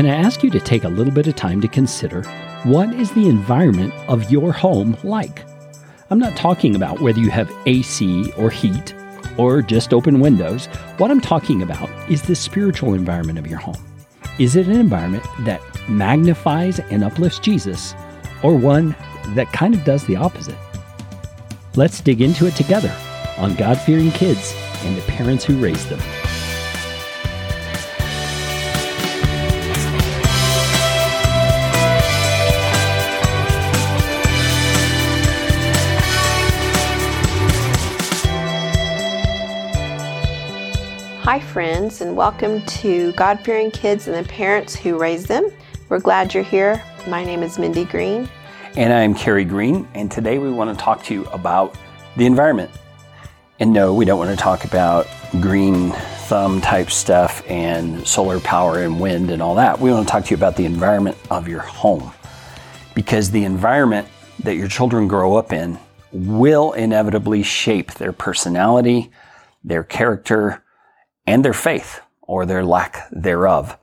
can I ask you to take a little bit of time to consider what is the environment of your home like? I'm not talking about whether you have AC or heat or just open windows. What I'm talking about is the spiritual environment of your home. Is it an environment that magnifies and uplifts Jesus or one that kind of does the opposite? Let's dig into it together on God fearing kids and the parents who raise them. Hi, friends, and welcome to God Fearing Kids and the Parents Who Raise Them. We're glad you're here. My name is Mindy Green. And I'm Carey Green, and today we want to talk to you about the environment. And no, we don't want to talk about green thumb type stuff and solar power and wind and all that. We want to talk to you about the environment of your home. Because the environment that your children grow up in will inevitably shape their personality, their character, and their faith or their lack thereof.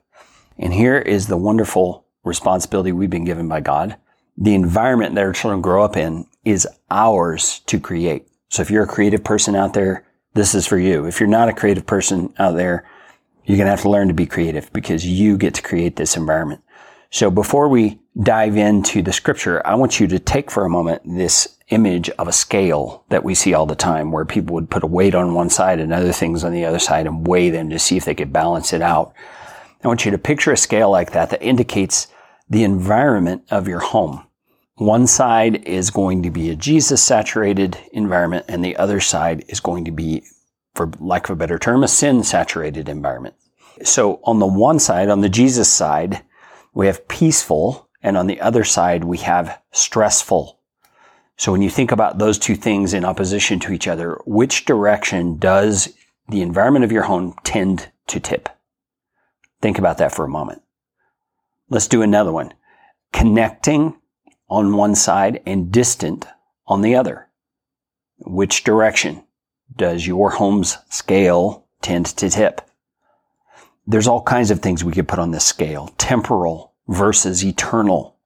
And here is the wonderful responsibility we've been given by God. The environment that our children grow up in is ours to create. So if you're a creative person out there, this is for you. If you're not a creative person out there, you're going to have to learn to be creative because you get to create this environment. So before we dive into the scripture, I want you to take for a moment this image of a scale that we see all the time where people would put a weight on one side and other things on the other side and weigh them to see if they could balance it out. I want you to picture a scale like that that indicates the environment of your home. One side is going to be a Jesus saturated environment and the other side is going to be, for lack of a better term, a sin saturated environment. So on the one side, on the Jesus side, we have peaceful and on the other side, we have stressful so when you think about those two things in opposition to each other, which direction does the environment of your home tend to tip? Think about that for a moment. Let's do another one. Connecting on one side and distant on the other. Which direction does your home's scale tend to tip? There's all kinds of things we could put on this scale. Temporal versus eternal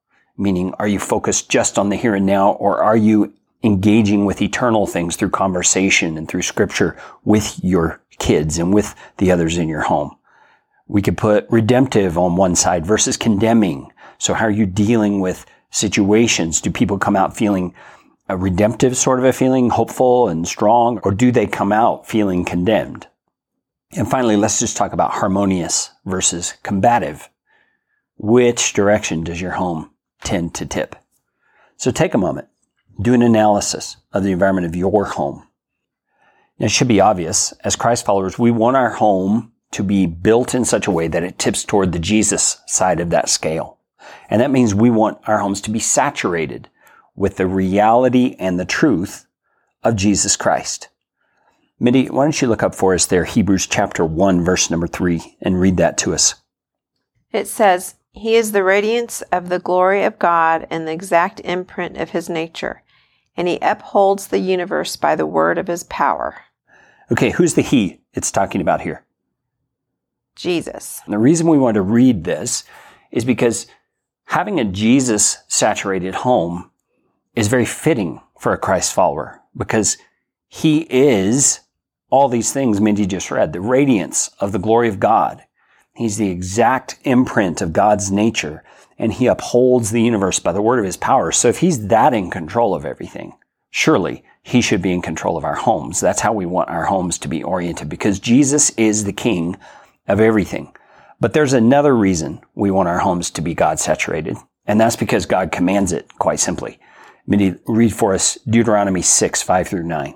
Meaning, are you focused just on the here and now, or are you engaging with eternal things through conversation and through scripture with your kids and with the others in your home? We could put redemptive on one side versus condemning. So how are you dealing with situations? Do people come out feeling a redemptive sort of a feeling, hopeful and strong, or do they come out feeling condemned? And finally, let's just talk about harmonious versus combative. Which direction does your home tend to tip. So take a moment, do an analysis of the environment of your home. Now, it should be obvious, as Christ followers, we want our home to be built in such a way that it tips toward the Jesus side of that scale. And that means we want our homes to be saturated with the reality and the truth of Jesus Christ. Mindy, why don't you look up for us there, Hebrews chapter 1, verse number 3, and read that to us. It says, he is the radiance of the glory of God and the exact imprint of his nature, and he upholds the universe by the word of his power. Okay, who's the he it's talking about here? Jesus. And the reason we want to read this is because having a Jesus saturated home is very fitting for a Christ follower because he is all these things Mindy just read, the radiance of the glory of God. He's the exact imprint of God's nature, and he upholds the universe by the word of his power. So if he's that in control of everything, surely he should be in control of our homes. That's how we want our homes to be oriented because Jesus is the king of everything. But there's another reason we want our homes to be God saturated, and that's because God commands it quite simply. read for us Deuteronomy 6, 5 through 9.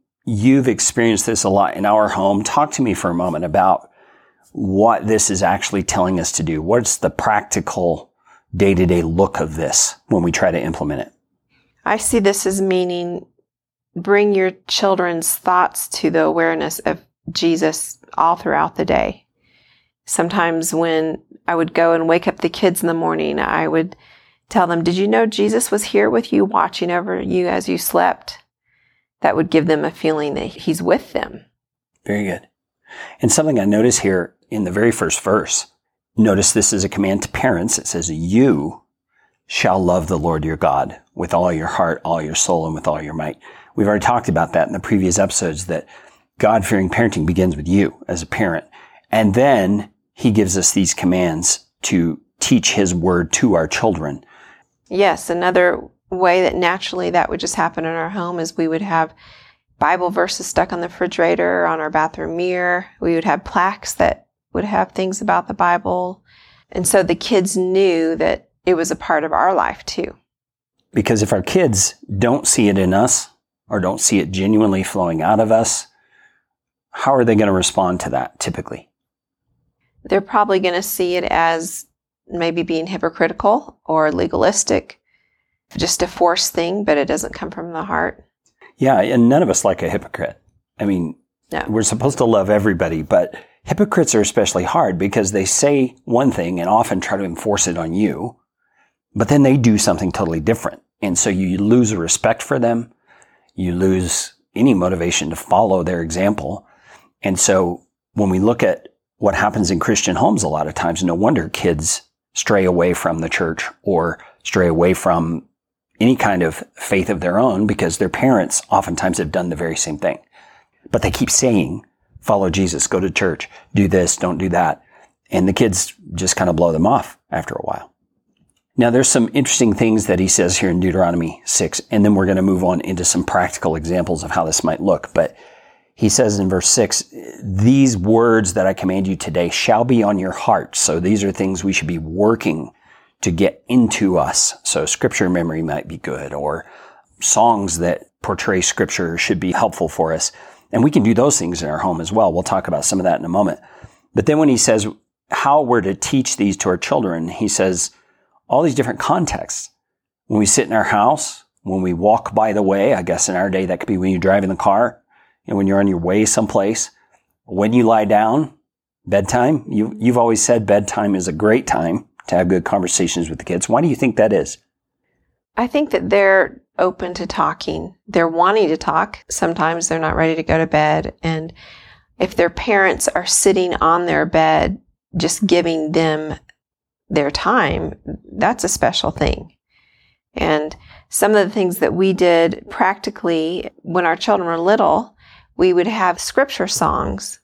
You've experienced this a lot in our home. Talk to me for a moment about what this is actually telling us to do. What's the practical day to day look of this when we try to implement it? I see this as meaning bring your children's thoughts to the awareness of Jesus all throughout the day. Sometimes when I would go and wake up the kids in the morning, I would tell them, Did you know Jesus was here with you, watching over you as you slept? That would give them a feeling that He's with them. Very good. And something I notice here in the very first verse, notice this is a command to parents. It says, You shall love the Lord your God with all your heart, all your soul, and with all your might. We've already talked about that in the previous episodes that God fearing parenting begins with you as a parent. And then he gives us these commands to teach his word to our children. Yes, another way that naturally that would just happen in our home is we would have Bible verses stuck on the refrigerator, on our bathroom mirror. We would have plaques that would have things about the Bible. And so the kids knew that it was a part of our life too. Because if our kids don't see it in us or don't see it genuinely flowing out of us, how are they going to respond to that typically? They're probably going to see it as maybe being hypocritical or legalistic, just a forced thing, but it doesn't come from the heart. Yeah, and none of us like a hypocrite. I mean, no. we're supposed to love everybody, but hypocrites are especially hard because they say one thing and often try to enforce it on you, but then they do something totally different. And so you lose respect for them. You lose any motivation to follow their example. And so when we look at what happens in Christian homes a lot of times, no wonder kids stray away from the church or stray away from any kind of faith of their own because their parents oftentimes have done the very same thing. But they keep saying, follow Jesus, go to church, do this, don't do that. And the kids just kind of blow them off after a while. Now, there's some interesting things that he says here in Deuteronomy 6, and then we're going to move on into some practical examples of how this might look. But he says in verse 6, These words that I command you today shall be on your heart. So these are things we should be working to get into us. So scripture memory might be good, or songs that portray scripture should be helpful for us. And we can do those things in our home as well. We'll talk about some of that in a moment. But then when he says how we're to teach these to our children, he says all these different contexts. When we sit in our house, when we walk by the way, I guess in our day that could be when you drive in the car, and when you're on your way someplace, when you lie down, bedtime, you, you've always said bedtime is a great time to have good conversations with the kids. Why do you think that is? I think that they're open to talking. They're wanting to talk. Sometimes they're not ready to go to bed. And if their parents are sitting on their bed, just giving them their time, that's a special thing. And some of the things that we did practically when our children were little we would have scripture songs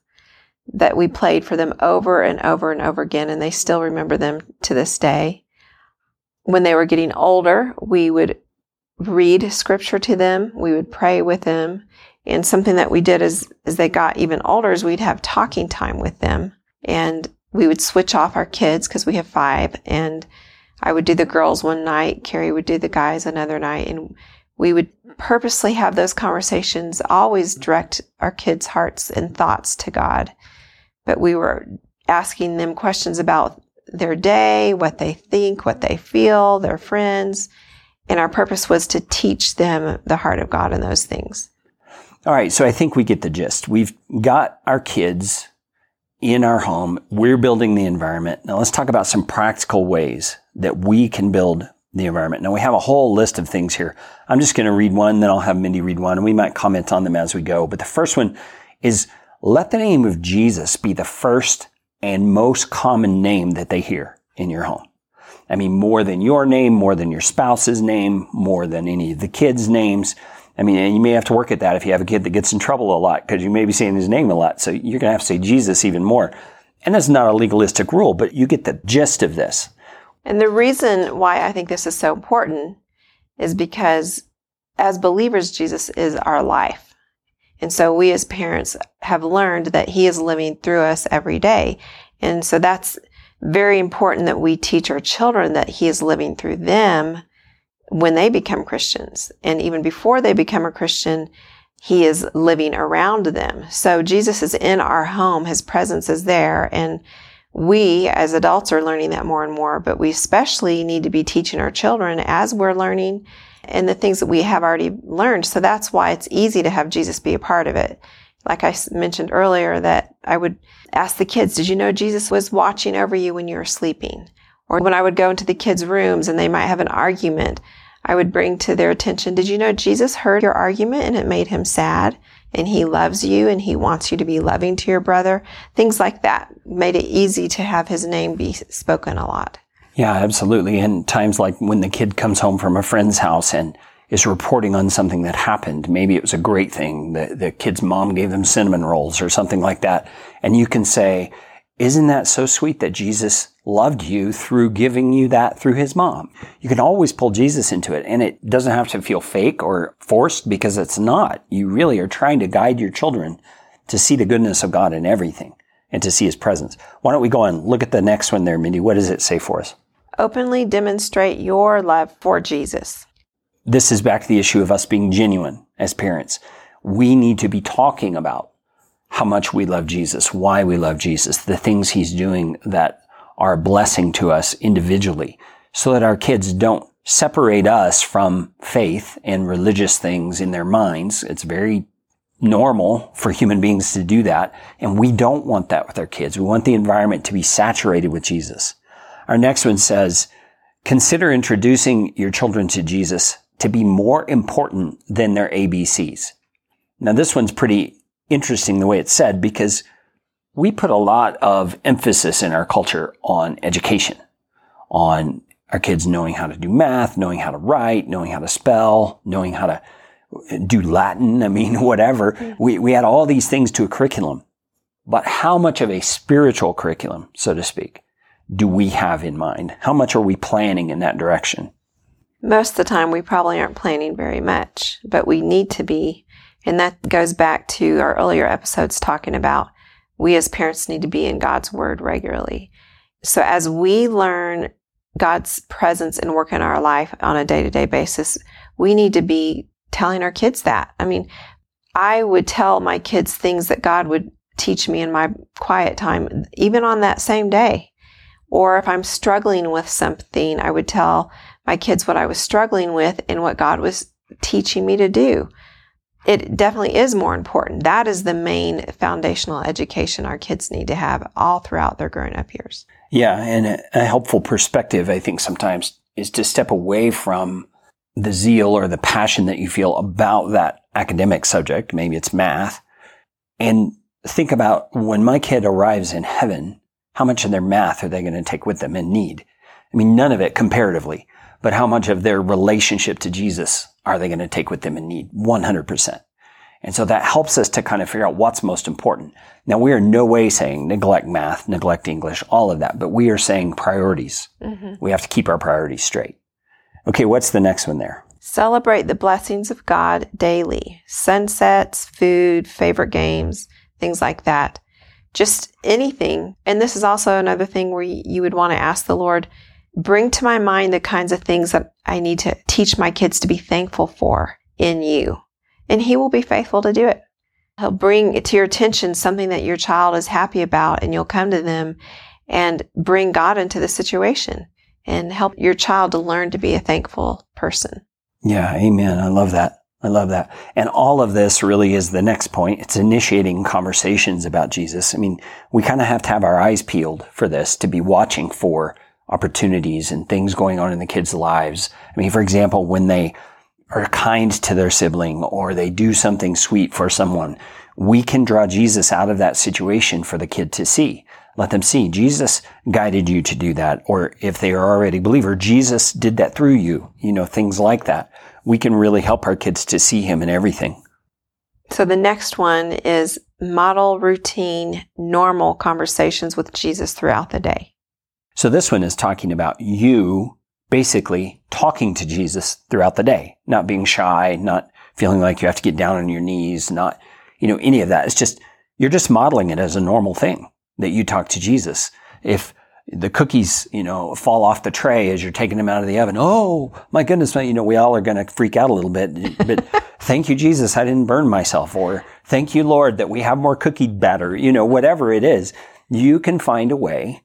that we played for them over and over and over again, and they still remember them to this day. When they were getting older, we would read scripture to them, we would pray with them. And something that we did as, as they got even older is we'd have talking time with them. And we would switch off our kids because we have five. And I would do the girls one night, Carey would do the guys another night. And we would purposely have those conversations, always direct our kids' hearts and thoughts to God. But we were asking them questions about their day, what they think, what they feel, their friends. And our purpose was to teach them the heart of God in those things. All right. So I think we get the gist. We've got our kids in our home. We're building the environment. Now let's talk about some practical ways that we can build the environment. Now we have a whole list of things here. I'm just going to read one, then I'll have Mindy read one, and we might comment on them as we go. But the first one is let the name of Jesus be the first and most common name that they hear in your home. I mean, more than your name, more than your spouse's name, more than any of the kids' names. I mean, and you may have to work at that if you have a kid that gets in trouble a lot because you may be saying his name a lot. So you're going to have to say Jesus even more. And that's not a legalistic rule, but you get the gist of this. And the reason why I think this is so important is because as believers, Jesus is our life. And so we as parents have learned that he is living through us every day. And so that's very important that we teach our children that he is living through them when they become Christians. And even before they become a Christian, he is living around them. So Jesus is in our home. His presence is there. And we as adults are learning that more and more, but we especially need to be teaching our children as we're learning and the things that we have already learned. So that's why it's easy to have Jesus be a part of it. Like I mentioned earlier that I would ask the kids, did you know Jesus was watching over you when you were sleeping? Or when I would go into the kids' rooms and they might have an argument, I would bring to their attention, did you know Jesus heard your argument and it made him sad? And he loves you and he wants you to be loving to your brother. Things like that made it easy to have his name be spoken a lot. Yeah, absolutely. And times like when the kid comes home from a friend's house and is reporting on something that happened. Maybe it was a great thing. The, the kid's mom gave them cinnamon rolls or something like that. And you can say, isn't that so sweet that Jesus loved you through giving you that through his mom? You can always pull Jesus into it and it doesn't have to feel fake or forced because it's not. You really are trying to guide your children to see the goodness of God in everything and to see his presence. Why don't we go and look at the next one there, Mindy? What does it say for us? Openly demonstrate your love for Jesus. This is back to the issue of us being genuine as parents. We need to be talking about how much we love Jesus, why we love Jesus, the things he's doing that are a blessing to us individually so that our kids don't separate us from faith and religious things in their minds. It's very normal for human beings to do that. And we don't want that with our kids. We want the environment to be saturated with Jesus. Our next one says, consider introducing your children to Jesus to be more important than their ABCs. Now, this one's pretty interesting the way it's said because we put a lot of emphasis in our culture on education, on our kids knowing how to do math, knowing how to write, knowing how to spell, knowing how to do Latin. I mean, whatever. Mm-hmm. We, we add all these things to a curriculum. But how much of a spiritual curriculum, so to speak, do we have in mind? How much are we planning in that direction? Most of the time, we probably aren't planning very much, but we need to be and that goes back to our earlier episodes talking about we as parents need to be in God's word regularly. So as we learn God's presence and work in our life on a day to day basis, we need to be telling our kids that. I mean, I would tell my kids things that God would teach me in my quiet time, even on that same day. Or if I'm struggling with something, I would tell my kids what I was struggling with and what God was teaching me to do it definitely is more important. That is the main foundational education our kids need to have all throughout their growing up years. Yeah, and a, a helpful perspective, I think, sometimes is to step away from the zeal or the passion that you feel about that academic subject. Maybe it's math. And think about when my kid arrives in heaven, how much of their math are they going to take with them and need? I mean, none of it comparatively, but how much of their relationship to Jesus are they going to take with them in need? 100%. And so that helps us to kind of figure out what's most important. Now, we are no way saying neglect math, neglect English, all of that, but we are saying priorities. Mm-hmm. We have to keep our priorities straight. Okay, what's the next one there? Celebrate the blessings of God daily. Sunsets, food, favorite games, things like that. Just anything. And this is also another thing where you would want to ask the Lord, bring to my mind the kinds of things that I need to teach my kids to be thankful for in you. And He will be faithful to do it. He'll bring to your attention something that your child is happy about, and you'll come to them and bring God into the situation and help your child to learn to be a thankful person. Yeah, amen. I love that. I love that. And all of this really is the next point. It's initiating conversations about Jesus. I mean, we kind of have to have our eyes peeled for this to be watching for opportunities and things going on in the kids' lives. I mean, for example, when they are kind to their sibling or they do something sweet for someone, we can draw Jesus out of that situation for the kid to see. Let them see Jesus guided you to do that. Or if they are already a believer, Jesus did that through you. You know, things like that. We can really help our kids to see him in everything. So the next one is model routine, normal conversations with Jesus throughout the day. So this one is talking about you basically talking to Jesus throughout the day, not being shy, not feeling like you have to get down on your knees, not, you know, any of that. It's just, you're just modeling it as a normal thing that you talk to Jesus. If the cookies, you know, fall off the tray as you're taking them out of the oven. Oh my goodness, you know, we all are going to freak out a little bit. But thank you, Jesus, I didn't burn myself, or thank you, Lord, that we have more cookie batter, you know, whatever it is, you can find a way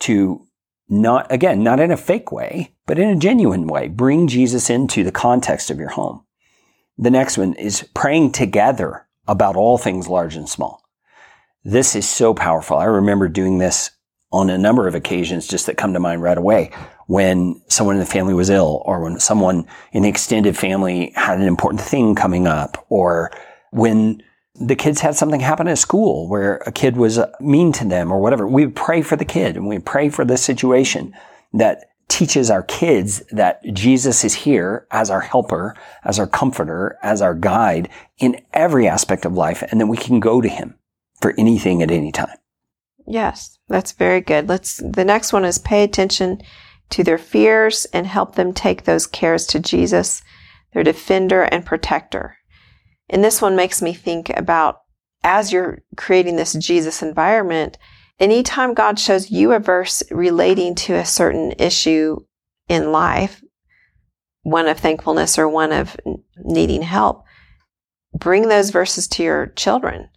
to not, again, not in a fake way, but in a genuine way, bring Jesus into the context of your home. The next one is praying together about all things large and small. This is so powerful. I remember doing this on a number of occasions just that come to mind right away when someone in the family was ill or when someone in the extended family had an important thing coming up or when the kids had something happen at school where a kid was uh, mean to them or whatever. We would pray for the kid and we pray for the situation that teaches our kids that Jesus is here as our helper, as our comforter, as our guide in every aspect of life and that we can go to him for anything at any time. Yes, that's very good. Let's the next one is pay attention to their fears and help them take those cares to Jesus, their defender and protector. And this one makes me think about as you're creating this Jesus environment, anytime God shows you a verse relating to a certain issue in life, one of thankfulness or one of needing help, bring those verses to your children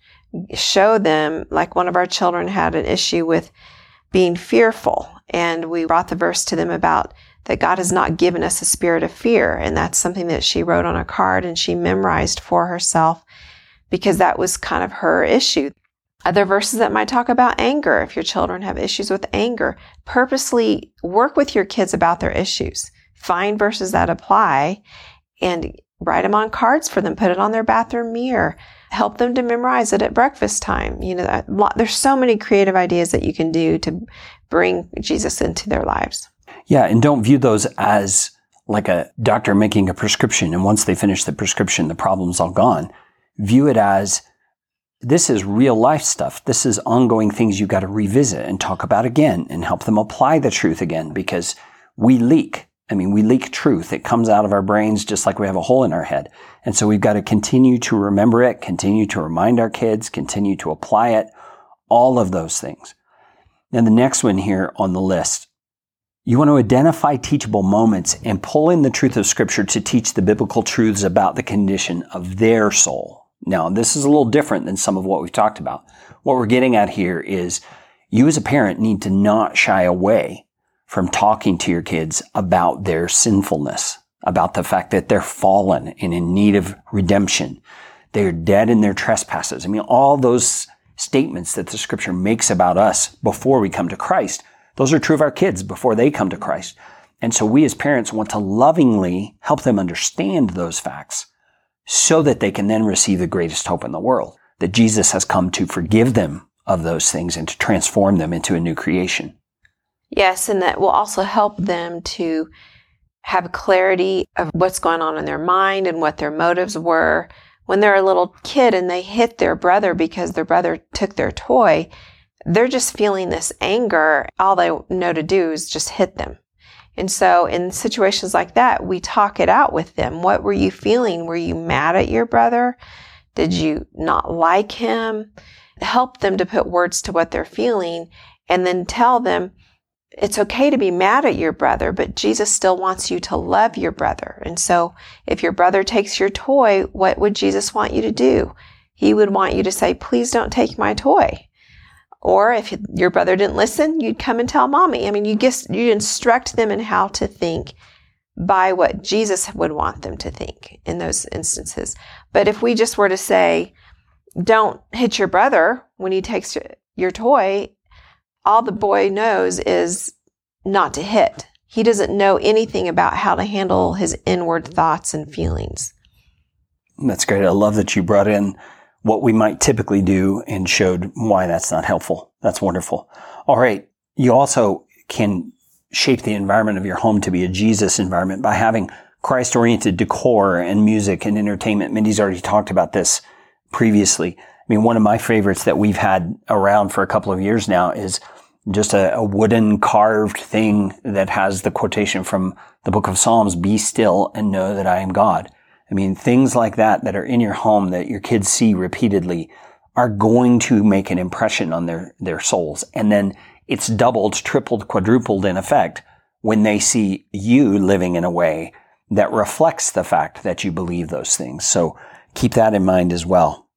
show them, like one of our children had an issue with being fearful. And we brought the verse to them about that God has not given us a spirit of fear. And that's something that she wrote on a card and she memorized for herself because that was kind of her issue. Other verses that might talk about anger. If your children have issues with anger, purposely work with your kids about their issues. Find verses that apply and write them on cards for them. Put it on their bathroom mirror help them to memorize it at breakfast time. You know, there's so many creative ideas that you can do to bring Jesus into their lives. Yeah, and don't view those as like a doctor making a prescription and once they finish the prescription, the problem's all gone. View it as this is real life stuff. This is ongoing things you've got to revisit and talk about again and help them apply the truth again because we leak. I mean, we leak truth. It comes out of our brains just like we have a hole in our head. And so we've got to continue to remember it, continue to remind our kids, continue to apply it, all of those things. Then the next one here on the list, you want to identify teachable moments and pull in the truth of scripture to teach the biblical truths about the condition of their soul. Now, this is a little different than some of what we've talked about. What we're getting at here is you as a parent need to not shy away from talking to your kids about their sinfulness, about the fact that they're fallen and in need of redemption. They're dead in their trespasses. I mean, all those statements that the scripture makes about us before we come to Christ, those are true of our kids before they come to Christ. And so we as parents want to lovingly help them understand those facts so that they can then receive the greatest hope in the world, that Jesus has come to forgive them of those things and to transform them into a new creation. Yes, and that will also help them to have clarity of what's going on in their mind and what their motives were. When they're a little kid and they hit their brother because their brother took their toy, they're just feeling this anger. All they know to do is just hit them. And so in situations like that, we talk it out with them. What were you feeling? Were you mad at your brother? Did you not like him? Help them to put words to what they're feeling and then tell them, it's okay to be mad at your brother, but Jesus still wants you to love your brother. And so if your brother takes your toy, what would Jesus want you to do? He would want you to say, please don't take my toy. Or if your brother didn't listen, you'd come and tell mommy. I mean, you just, you instruct them in how to think by what Jesus would want them to think in those instances. But if we just were to say, don't hit your brother when he takes your toy, all the boy knows is not to hit. He doesn't know anything about how to handle his inward thoughts and feelings. That's great. I love that you brought in what we might typically do and showed why that's not helpful. That's wonderful. All right. You also can shape the environment of your home to be a Jesus environment by having Christ oriented decor and music and entertainment. Mindy's already talked about this previously. I mean, one of my favorites that we've had around for a couple of years now is just a, a, wooden carved thing that has the quotation from the book of Psalms, be still and know that I am God. I mean, things like that that are in your home that your kids see repeatedly are going to make an impression on their, their souls. And then it's doubled, tripled, quadrupled in effect when they see you living in a way that reflects the fact that you believe those things. So keep that in mind as well.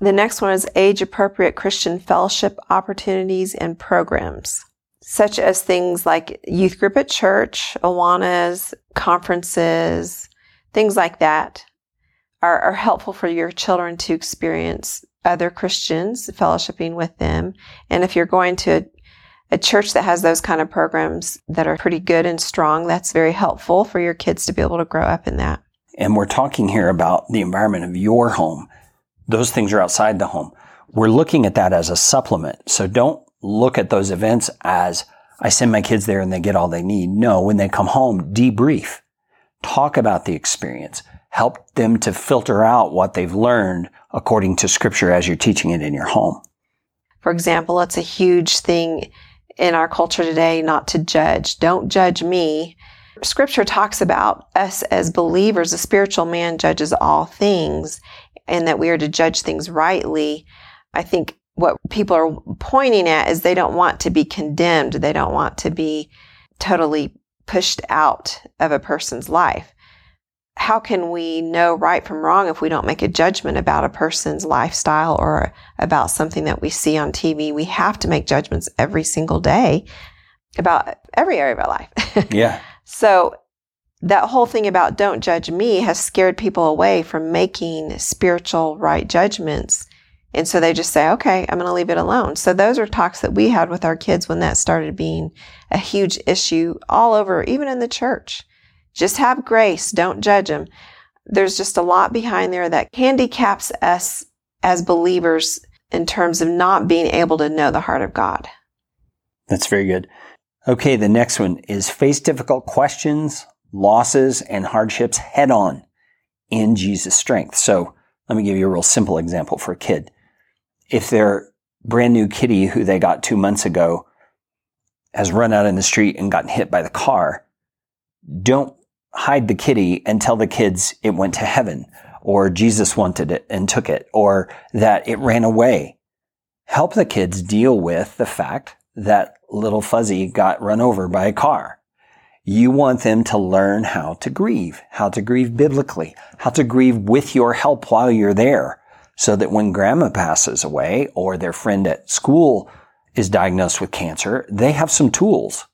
The next one is age appropriate Christian fellowship opportunities and programs, such as things like youth group at church, Awanas, conferences, things like that are, are helpful for your children to experience other Christians, fellowshipping with them. And if you're going to a, a church that has those kind of programs that are pretty good and strong, that's very helpful for your kids to be able to grow up in that. And we're talking here about the environment of your home. Those things are outside the home. We're looking at that as a supplement. So don't look at those events as I send my kids there and they get all they need. No, when they come home, debrief. Talk about the experience. Help them to filter out what they've learned according to scripture as you're teaching it in your home. For example, it's a huge thing in our culture today not to judge. Don't judge me. Scripture talks about us as believers. A spiritual man judges all things and that we are to judge things rightly. I think what people are pointing at is they don't want to be condemned. They don't want to be totally pushed out of a person's life. How can we know right from wrong if we don't make a judgment about a person's lifestyle or about something that we see on TV? We have to make judgments every single day about every area of our life. Yeah. so that whole thing about don't judge me has scared people away from making spiritual right judgments. And so they just say, okay, I'm going to leave it alone. So those are talks that we had with our kids when that started being a huge issue all over, even in the church. Just have grace. Don't judge them. There's just a lot behind there that handicaps us as believers in terms of not being able to know the heart of God. That's very good. Okay, the next one is face difficult questions, losses, and hardships head on in Jesus' strength. So let me give you a real simple example for a kid if their brand new kitty who they got two months ago has run out in the street and gotten hit by the car, don't hide the kitty and tell the kids it went to heaven or Jesus wanted it and took it or that it ran away. Help the kids deal with the fact that little fuzzy got run over by a car. You want them to learn how to grieve, how to grieve biblically, how to grieve with your help while you're there so that when grandma passes away or their friend at school is diagnosed with cancer, they have some tools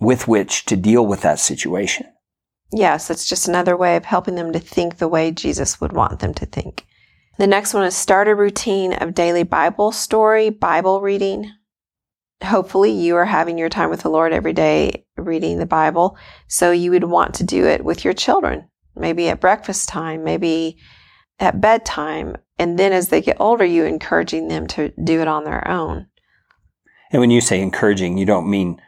with which to deal with that situation. Yes, it's just another way of helping them to think the way Jesus would want them to think. The next one is start a routine of daily Bible story, Bible reading. Hopefully, you are having your time with the Lord every day reading the Bible. So, you would want to do it with your children, maybe at breakfast time, maybe at bedtime, and then as they get older, you encouraging them to do it on their own. And when you say encouraging, you don't mean,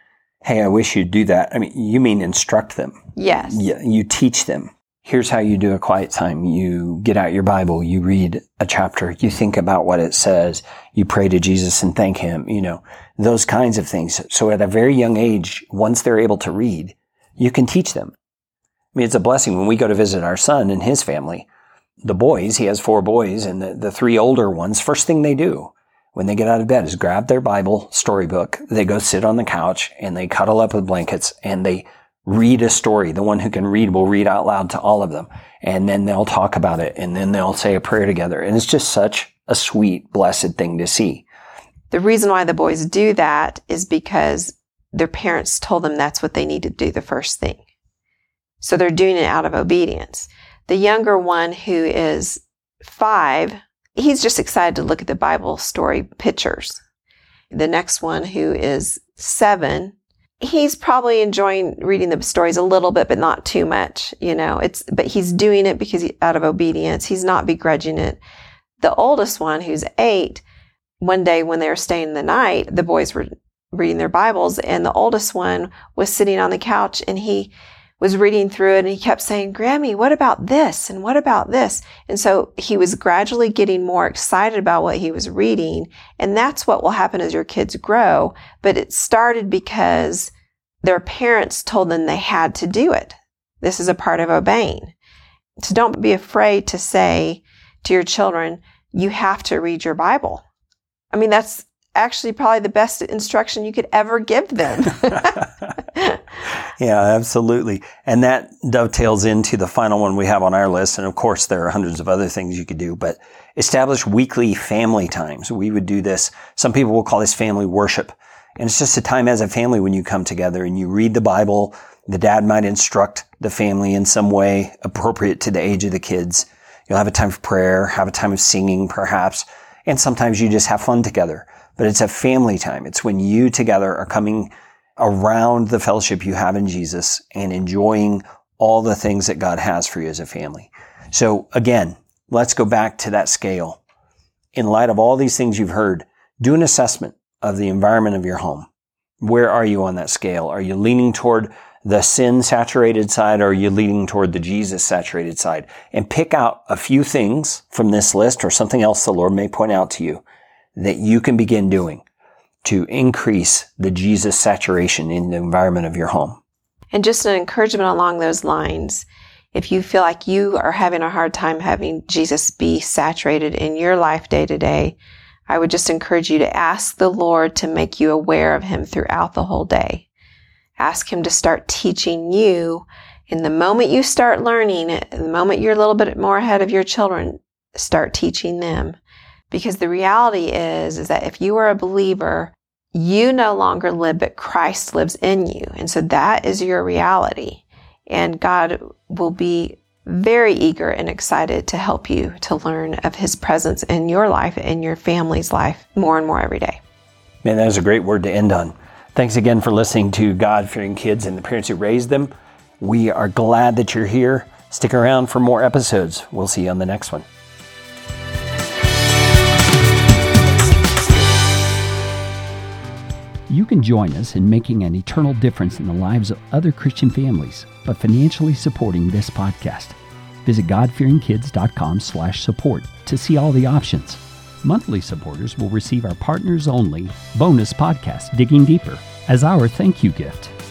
hey, I wish you'd do that. I mean, you mean instruct them. Yes. You, you teach them. Here's how you do a quiet time. You get out your Bible, you read a chapter, you think about what it says, you pray to Jesus and thank him, you know, those kinds of things. So at a very young age, once they're able to read, you can teach them. I mean, it's a blessing when we go to visit our son and his family the boys, he has four boys, and the, the three older ones, first thing they do when they get out of bed is grab their Bible storybook. They go sit on the couch and they cuddle up with blankets and they read a story. The one who can read will read out loud to all of them. And then they'll talk about it and then they'll say a prayer together. And it's just such a sweet, blessed thing to see. The reason why the boys do that is because their parents told them that's what they need to do the first thing. So they're doing it out of obedience. The younger one, who is five, he's just excited to look at the Bible story pictures. The next one, who is seven, he's probably enjoying reading the stories a little bit, but not too much. You know, it's, but he's doing it because he, out of obedience. He's not begrudging it. The oldest one, who's eight, one day when they were staying the night, the boys were reading their Bibles, and the oldest one was sitting on the couch and he, was reading through it and he kept saying, Grammy, what about this? And what about this? And so he was gradually getting more excited about what he was reading. And that's what will happen as your kids grow. But it started because their parents told them they had to do it. This is a part of obeying. So don't be afraid to say to your children, you have to read your Bible. I mean, that's actually probably the best instruction you could ever give them. Yeah, absolutely. And that dovetails into the final one we have on our list. And of course, there are hundreds of other things you could do, but establish weekly family times. We would do this. Some people will call this family worship. And it's just a time as a family when you come together and you read the Bible. The dad might instruct the family in some way appropriate to the age of the kids. You'll have a time of prayer, have a time of singing perhaps. And sometimes you just have fun together. But it's a family time. It's when you together are coming around the fellowship you have in Jesus and enjoying all the things that God has for you as a family. So again, let's go back to that scale. In light of all these things you've heard, do an assessment of the environment of your home. Where are you on that scale? Are you leaning toward the sin saturated side or are you leaning toward the Jesus saturated side? And pick out a few things from this list or something else the Lord may point out to you that you can begin doing to increase the Jesus saturation in the environment of your home. And just an encouragement along those lines. If you feel like you are having a hard time having Jesus be saturated in your life day to day, I would just encourage you to ask the Lord to make you aware of Him throughout the whole day. Ask Him to start teaching you. In the moment you start learning, the moment you're a little bit more ahead of your children, start teaching them. Because the reality is, is that if you are a believer, you no longer live, but Christ lives in you. And so that is your reality. And God will be very eager and excited to help you to learn of his presence in your life and your family's life more and more every day. Man, that is a great word to end on. Thanks again for listening to God fearing kids and the parents who raised them. We are glad that you're here. Stick around for more episodes. We'll see you on the next one. You can join us in making an eternal difference in the lives of other Christian families by financially supporting this podcast. Visit godfearingkids.com slash support to see all the options. Monthly supporters will receive our partners only bonus podcast, Digging Deeper, as our thank you gift.